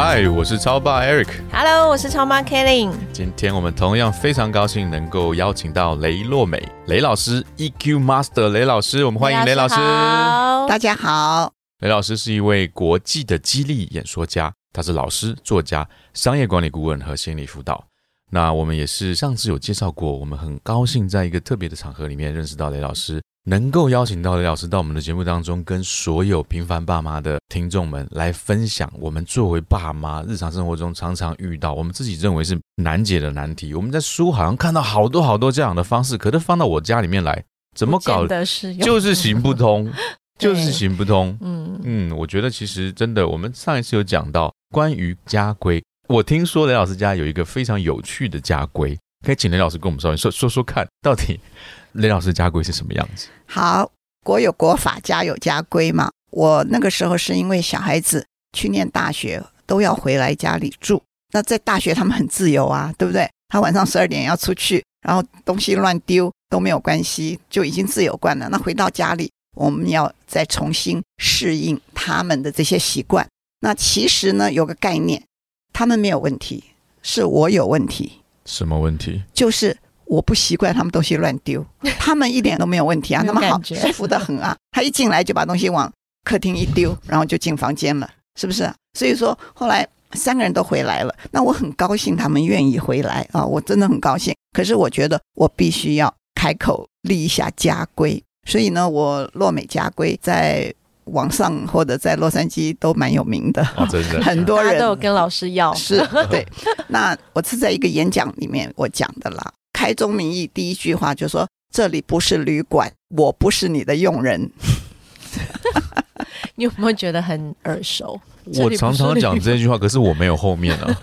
嗨，我是超爸 Eric。Hello，我是超妈 Kelly。今天我们同样非常高兴能够邀请到雷洛美雷老师 EQ Master 雷老师，我们欢迎雷老师。大家好，雷老师是一位国际的激励演说家，他是老师、作家、商业管理顾问和心理辅导。那我们也是上次有介绍过，我们很高兴在一个特别的场合里面认识到雷老师。能够邀请到雷老师到我们的节目当中，跟所有平凡爸妈的听众们来分享我们作为爸妈日常生活中常常遇到我们自己认为是难解的难题。我们在书好像看到好多好多这样的方式，可是放到我家里面来，怎么搞就是行不通，就是行不通。嗯嗯，我觉得其实真的，我们上一次有讲到关于家规，我听说雷老师家有一个非常有趣的家规，可以请雷老师跟我们稍微说说说看，到底。雷老师家规是什么样子？好，国有国法，家有家规嘛。我那个时候是因为小孩子去念大学都要回来家里住，那在大学他们很自由啊，对不对？他晚上十二点要出去，然后东西乱丢都没有关系，就已经自由惯了。那回到家里，我们要再重新适应他们的这些习惯。那其实呢，有个概念，他们没有问题，是我有问题。什么问题？就是。我不习惯他们东西乱丢，他们一点都没有问题啊，他们好舒服的很啊。他一进来就把东西往客厅一丢，然后就进房间了，是不是？所以说后来三个人都回来了，那我很高兴他们愿意回来啊，我真的很高兴。可是我觉得我必须要开口立一下家规，所以呢，我落美家规在网上或者在洛杉矶都蛮有名的，真的 很多人都有跟老师要，是对。那我是在一个演讲里面我讲的啦。开宗明义，第一句话就说：“这里不是旅馆，我不是你的佣人。” 你有没有觉得很耳熟？我常常讲这句话，可是我没有后面啊。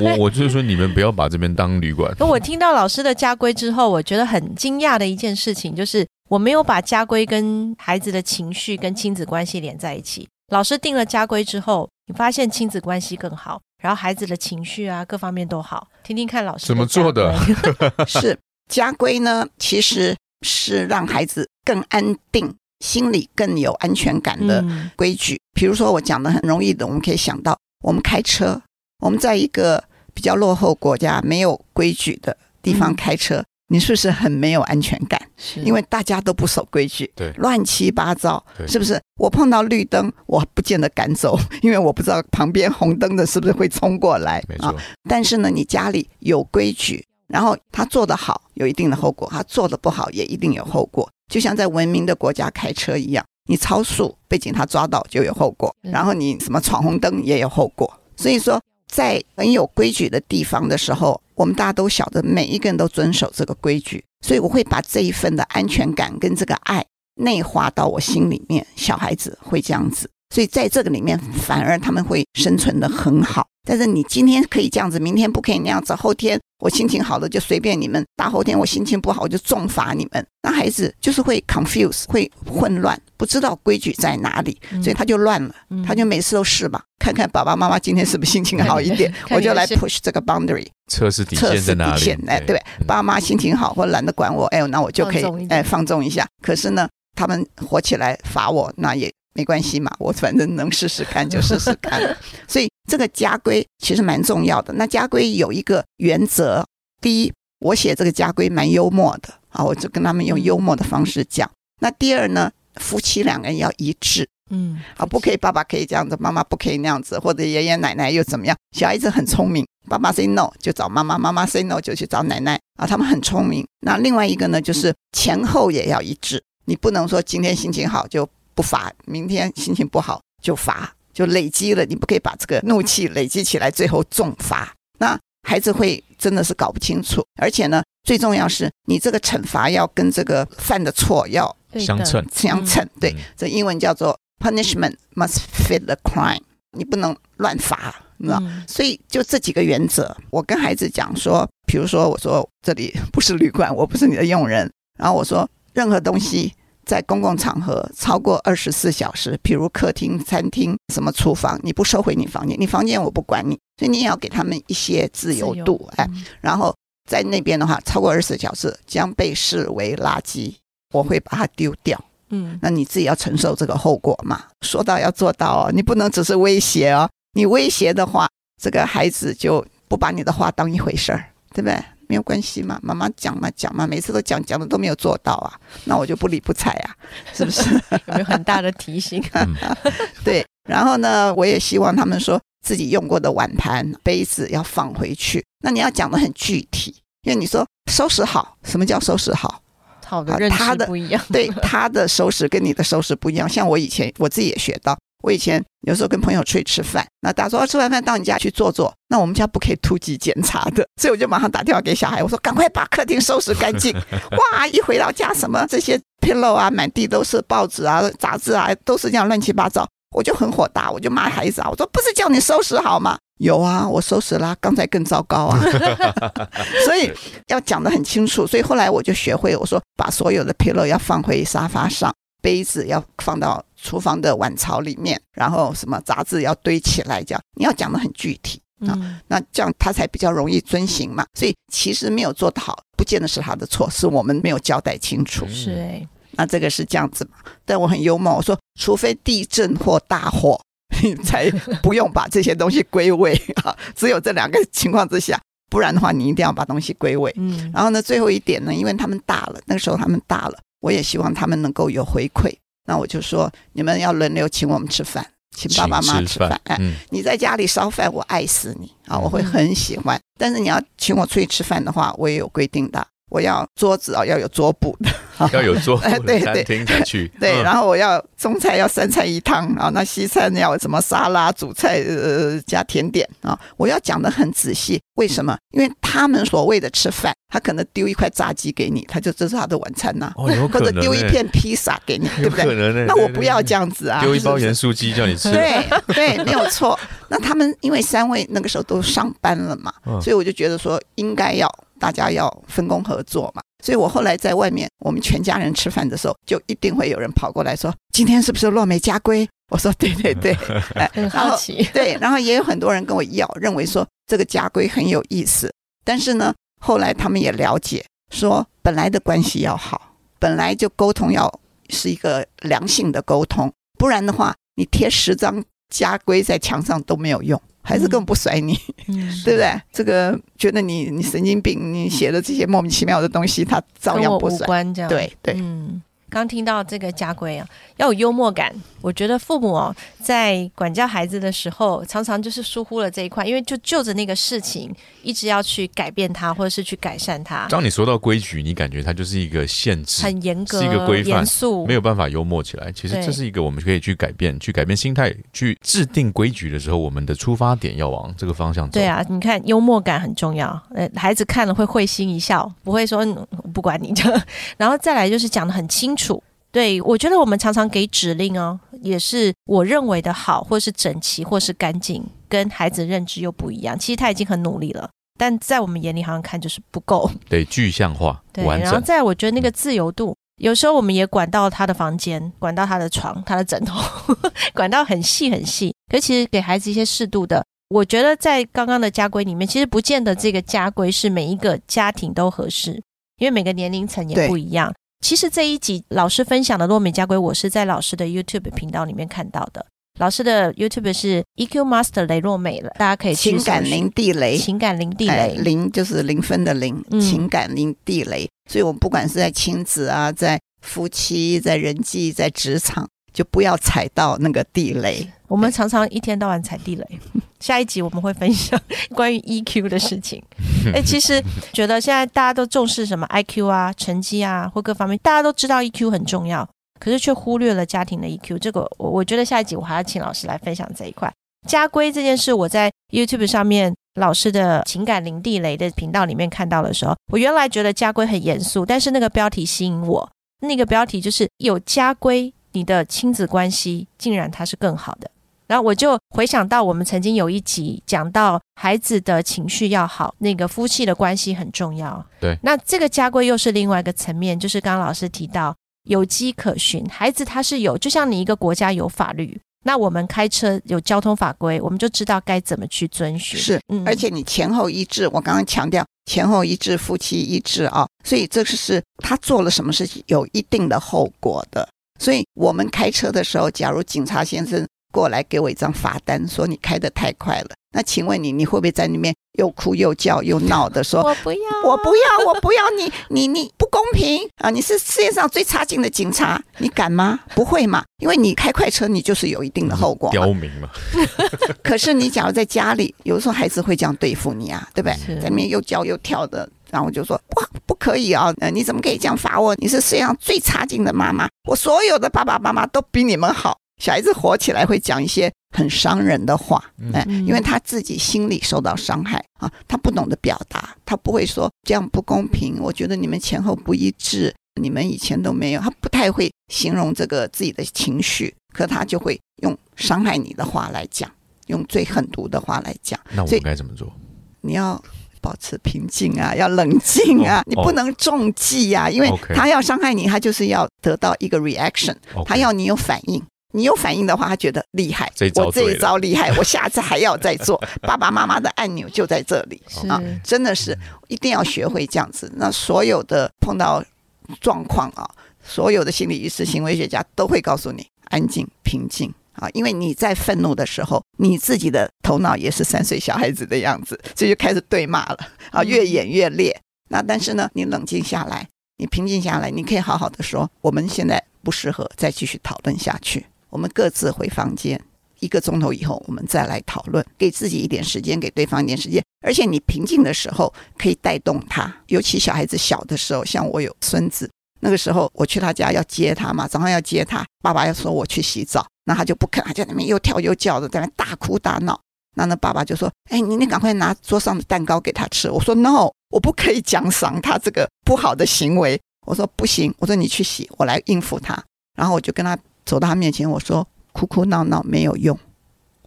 我我就是说，你们不要把这边当旅馆。我听到老师的家规之后，我觉得很惊讶的一件事情，就是我没有把家规跟孩子的情绪跟亲子关系连在一起。老师定了家规之后，你发现亲子关系更好。然后孩子的情绪啊，各方面都好。听听看老师怎么做的？是家规呢？其实是让孩子更安定，心里更有安全感的规矩。比如说我讲的很容易的，我们可以想到，我们开车，我们在一个比较落后国家、没有规矩的地方开车。你是不是很没有安全感？是，因为大家都不守规矩，对，乱七八糟，是不是？我碰到绿灯，我不见得敢走，因为我不知道旁边红灯的是不是会冲过来。没错。但是呢，你家里有规矩，然后他做得好，有一定的后果；他做得不好，也一定有后果。就像在文明的国家开车一样，你超速被警察抓到就有后果，然后你什么闯红灯也有后果。所以说。在很有规矩的地方的时候，我们大家都晓得，每一个人都遵守这个规矩，所以我会把这一份的安全感跟这个爱内化到我心里面。小孩子会这样子，所以在这个里面，反而他们会生存的很好。但是你今天可以这样子，明天不可以那样子，后天我心情好了就随便你们，大后天我心情不好我就重罚你们。那孩子就是会 confuse，会混乱，不知道规矩在哪里，所以他就乱了，他就每次都试吧，看看爸爸妈妈今天是不是心情好一点，我就来 push 这个 boundary，测试底线在哪里？哎，对，爸妈心情好或懒得管我，哎，那我就可以哎放纵一下。可是呢，他们火起来罚我，那也。没关系嘛，我反正能试试看就试试看。所以这个家规其实蛮重要的。那家规有一个原则：第一，我写这个家规蛮幽默的啊，我就跟他们用幽默的方式讲。那第二呢，夫妻两个人要一致，嗯，啊，不可以爸爸可以这样子，妈妈不可以那样子，或者爷爷奶奶又怎么样？小孩子很聪明，爸爸 say no 就找妈妈，妈妈 say no 就去找奶奶啊，他们很聪明。那另外一个呢，就是前后也要一致，你不能说今天心情好就。不罚，明天心情不好就罚，就累积了。你不可以把这个怒气累积起来，最后重罚。那孩子会真的是搞不清楚。而且呢，最重要是你这个惩罚要跟这个犯的错要相称，相称。对，这英文叫做 punishment must fit the crime。你不能乱罚，那所以就这几个原则，我跟孩子讲说，比如说我说这里不是旅馆，我不是你的佣人，然后我说任何东西在公共场合超过二十四小时，比如客厅、餐厅、什么厨房，你不收回你房间，你房间我不管你，所以你也要给他们一些自由度，哎，然后在那边的话，超过二十四小时将被视为垃圾，我会把它丢掉。嗯，那你自己要承受这个后果嘛？说到要做到哦，你不能只是威胁哦。你威胁的话，这个孩子就不把你的话当一回事儿，对不对？没有关系嘛，妈妈讲嘛讲嘛，每次都讲讲的都没有做到啊，那我就不理不睬啊，是不是？有没有很大的提醒？对，然后呢，我也希望他们说自己用过的碗盘、杯子要放回去。那你要讲的很具体，因为你说收拾好，什么叫收拾好？好的认识不一样，对他的收拾跟你的收拾不一样。像我以前我自己也学到，我以前有时候跟朋友出去吃饭，那大家说吃完饭到你家去坐坐，那我们家不可以突击检查的，所以我就马上打电话给小孩，我说赶快把客厅收拾干净。哇，一回到家，什么这些 pillow 啊，满地都是报纸啊、杂志啊，都是这样乱七八糟，我就很火大，我就骂孩子啊，我说不是叫你收拾好吗？有啊，我收拾啦，刚才更糟糕啊，所以要讲得很清楚。所以后来我就学会，我说把所有的 pillow 要放回沙发上，杯子要放到厨房的碗槽里面，然后什么杂志要堆起来，这样你要讲的很具体啊，那这样他才比较容易遵行嘛。所以其实没有做得好，不见得是他的错，是我们没有交代清楚。是哎，那这个是这样子嘛？但我很幽默，我说除非地震或大火。你才不用把这些东西归位 啊！只有这两个情况之下，不然的话，你一定要把东西归位。嗯，然后呢，最后一点呢，因为他们大了，那个时候他们大了，我也希望他们能够有回馈。那我就说，你们要轮流请我们吃饭，请爸爸妈妈吃饭。哎，你在家里烧饭，我爱死你啊！我会很喜欢。但是你要请我出去吃饭的话，我也有规定的。我要桌子啊，要有桌布的，要有桌布的 餐厅才去。对，然后我要中菜要三菜一汤啊，那西餐要什么沙拉、主菜呃加甜点啊，我要讲的很仔细。为什么？因为他们所谓的吃饭，他可能丢一块炸鸡给你，他就这是他的晚餐呐。或者丢一片披萨给你，对不对？那我不要这样子啊。丢一包盐酥鸡叫你吃。对对，没有错。那他们因为三位那个时候都上班了嘛，所以我就觉得说应该要。大家要分工合作嘛，所以我后来在外面，我们全家人吃饭的时候，就一定会有人跑过来说：“今天是不是落梅家规？”我说：“对对对。”很好奇。对，然后也有很多人跟我要，认为说这个家规很有意思。但是呢，后来他们也了解，说本来的关系要好，本来就沟通要是一个良性的沟通，不然的话，你贴十张家规在墙上都没有用。孩子根本不甩你，对不对？这个觉得你你神经病，你写的这些莫名其妙的东西，他照样不甩。对对。刚听到这个家规啊，要有幽默感。我觉得父母哦，在管教孩子的时候，常常就是疏忽了这一块，因为就就着那个事情，一直要去改变它，或者是去改善它。当你说到规矩，你感觉它就是一个限制，很严格，是一个规范，没有办法幽默起来。其实这是一个我们可以去改变、去改变心态、去制定规矩的时候，我们的出发点要往这个方向走。对啊，你看幽默感很重要，呃，孩子看了会会心一笑，不会说不管你。然后再来就是讲的很清楚。对，我觉得我们常常给指令哦，也是我认为的好，或是整齐，或是干净，跟孩子认知又不一样。其实他已经很努力了，但在我们眼里好像看就是不够。对，具象化，对。然后在，我觉得那个自由度，有时候我们也管到他的房间，管到他的床、他的枕头，管到很细很细。可其实给孩子一些适度的，我觉得在刚刚的家规里面，其实不见得这个家规是每一个家庭都合适，因为每个年龄层也不一样。其实这一集老师分享的洛美家规，我是在老师的 YouTube 频道里面看到的。老师的 YouTube 是 EQ Master 雷洛美了，大家可以情感零地雷，情感零地雷，零就是零分的零，情感零地雷。所以，我们不管是在亲子啊，在夫妻，在人际，在职场。就不要踩到那个地雷。我们常常一天到晚踩地雷。下一集我们会分享 关于 EQ 的事情。哎，其实觉得现在大家都重视什么 IQ 啊、成绩啊或各方面，大家都知道 EQ 很重要，可是却忽略了家庭的 EQ。这个我我觉得下一集我还要请老师来分享这一块家规这件事。我在 YouTube 上面老师的情感零地雷的频道里面看到的时候，我原来觉得家规很严肃，但是那个标题吸引我。那个标题就是有家规。你的亲子关系竟然它是更好的，然后我就回想到我们曾经有一集讲到孩子的情绪要好，那个夫妻的关系很重要。对，那这个家规又是另外一个层面，就是刚刚老师提到有迹可循，孩子他是有，就像你一个国家有法律。那我们开车有交通法规，我们就知道该怎么去遵循。是，而且你前后一致，我刚刚强调前后一致，夫妻一致啊，所以这是他做了什么事情有一定的后果的。所以我们开车的时候，假如警察先生。过来给我一张罚单，说你开的太快了。那请问你，你会不会在里面又哭又叫又闹的说？我不要，我不要，我不要你，你你不公平啊！你是世界上最差劲的警察，你敢吗？不会嘛，因为你开快车，你就是有一定的后果。刁民嘛。可是你假如在家里，有时候孩子会这样对付你啊，对不对？在里面又叫又跳的，然后我就说哇，不可以啊！呃，你怎么可以这样罚我？你是世界上最差劲的妈妈，我所有的爸爸妈妈都比你们好。小孩子火起来会讲一些很伤人的话，哎，因为他自己心里受到伤害啊，他不懂得表达，他不会说这样不公平。我觉得你们前后不一致，你们以前都没有，他不太会形容这个自己的情绪，可他就会用伤害你的话来讲，用最狠毒的话来讲。那我们该怎么做？你要保持平静啊，要冷静啊，你不能中计呀，因为他要伤害你，他就是要得到一个 reaction，他要你有反应。你有反应的话，他觉得厉害。我这一招厉害，我下次还要再做。爸爸妈妈的按钮就在这里啊！真的是一定要学会这样子。那所有的碰到状况啊，所有的心理医师、行为学家都会告诉你：安静、平静啊！因为你在愤怒的时候，你自己的头脑也是三岁小孩子的样子，所以就开始对骂了啊，越演越烈。那但是呢，你冷静下来，你平静下来，你可以好好的说：我们现在不适合再继续讨论下去。我们各自回房间，一个钟头以后，我们再来讨论。给自己一点时间，给对方一点时间。而且你平静的时候，可以带动他。尤其小孩子小的时候，像我有孙子，那个时候我去他家要接他嘛，早上要接他，爸爸要说我去洗澡，那他就不肯，他在那边又跳又叫的，在那大哭大闹。那那爸爸就说：“哎，你你赶快拿桌上的蛋糕给他吃。”我说：“No，我不可以奖赏他这个不好的行为。”我说：“不行，我说你去洗，我来应付他。”然后我就跟他。走到他面前，我说：“哭哭闹闹没有用，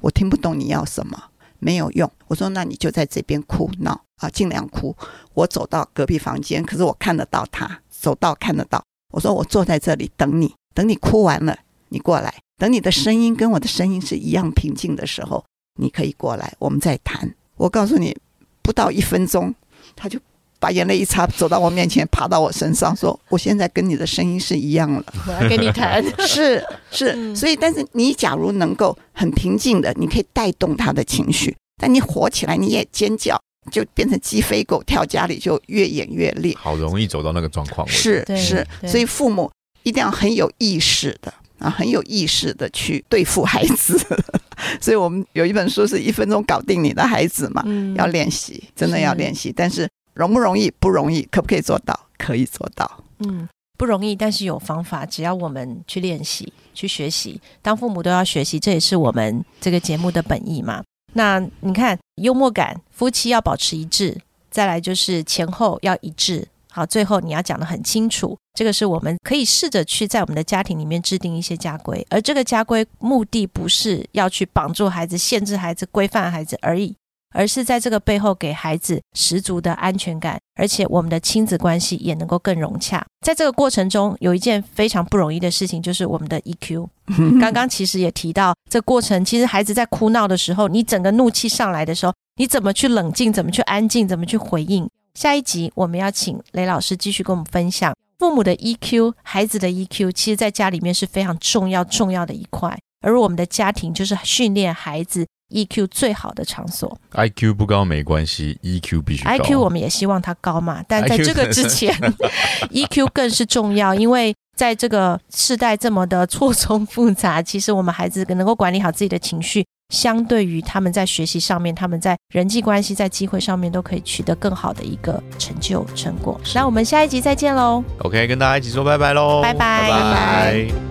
我听不懂你要什么，没有用。”我说：“那你就在这边哭闹啊，尽量哭。”我走到隔壁房间，可是我看得到他，走到看得到。我说：“我坐在这里等你，等你哭完了，你过来。等你的声音跟我的声音是一样平静的时候，你可以过来，我们再谈。”我告诉你，不到一分钟，他就。把眼泪一擦，走到我面前，爬到我身上，说：“我现在跟你的声音是一样了。”我要跟你谈，是是，所以，但是你假如能够很平静的，你可以带动他的情绪，但你火起来，你也尖叫，就变成鸡飞狗跳，家里就越演越烈。好容易走到那个状况，是是，所以父母一定要很有意识的啊，很有意识的去对付孩子。所以我们有一本书是一分钟搞定你的孩子嘛，要练习，真的要练习，但是。容不容易？不容易，可不可以做到？可以做到。嗯，不容易，但是有方法。只要我们去练习、去学习，当父母都要学习，这也是我们这个节目的本意嘛。那你看，幽默感，夫妻要保持一致，再来就是前后要一致。好，最后你要讲的很清楚。这个是我们可以试着去在我们的家庭里面制定一些家规，而这个家规目的不是要去绑住孩子、限制孩子、规范孩子而已。而是在这个背后给孩子十足的安全感，而且我们的亲子关系也能够更融洽。在这个过程中，有一件非常不容易的事情，就是我们的 EQ。刚刚其实也提到，这过程其实孩子在哭闹的时候，你整个怒气上来的时候，你怎么去冷静，怎么去安静，怎么去回应？下一集我们要请雷老师继续跟我们分享父母的 EQ，孩子的 EQ，其实在家里面是非常重要重要的一块，而我们的家庭就是训练孩子。EQ 最好的场所，IQ 不高没关系，EQ 必须高。IQ 我们也希望它高嘛，但在这个之前，EQ 更是重要，因为在这个世代这么的错综复杂，其实我们孩子能够管理好自己的情绪，相对于他们在学习上面，他们在人际关系、在机会上面都可以取得更好的一个成就成果。那我们下一集再见喽。OK，跟大家一起说拜拜喽，拜拜拜拜。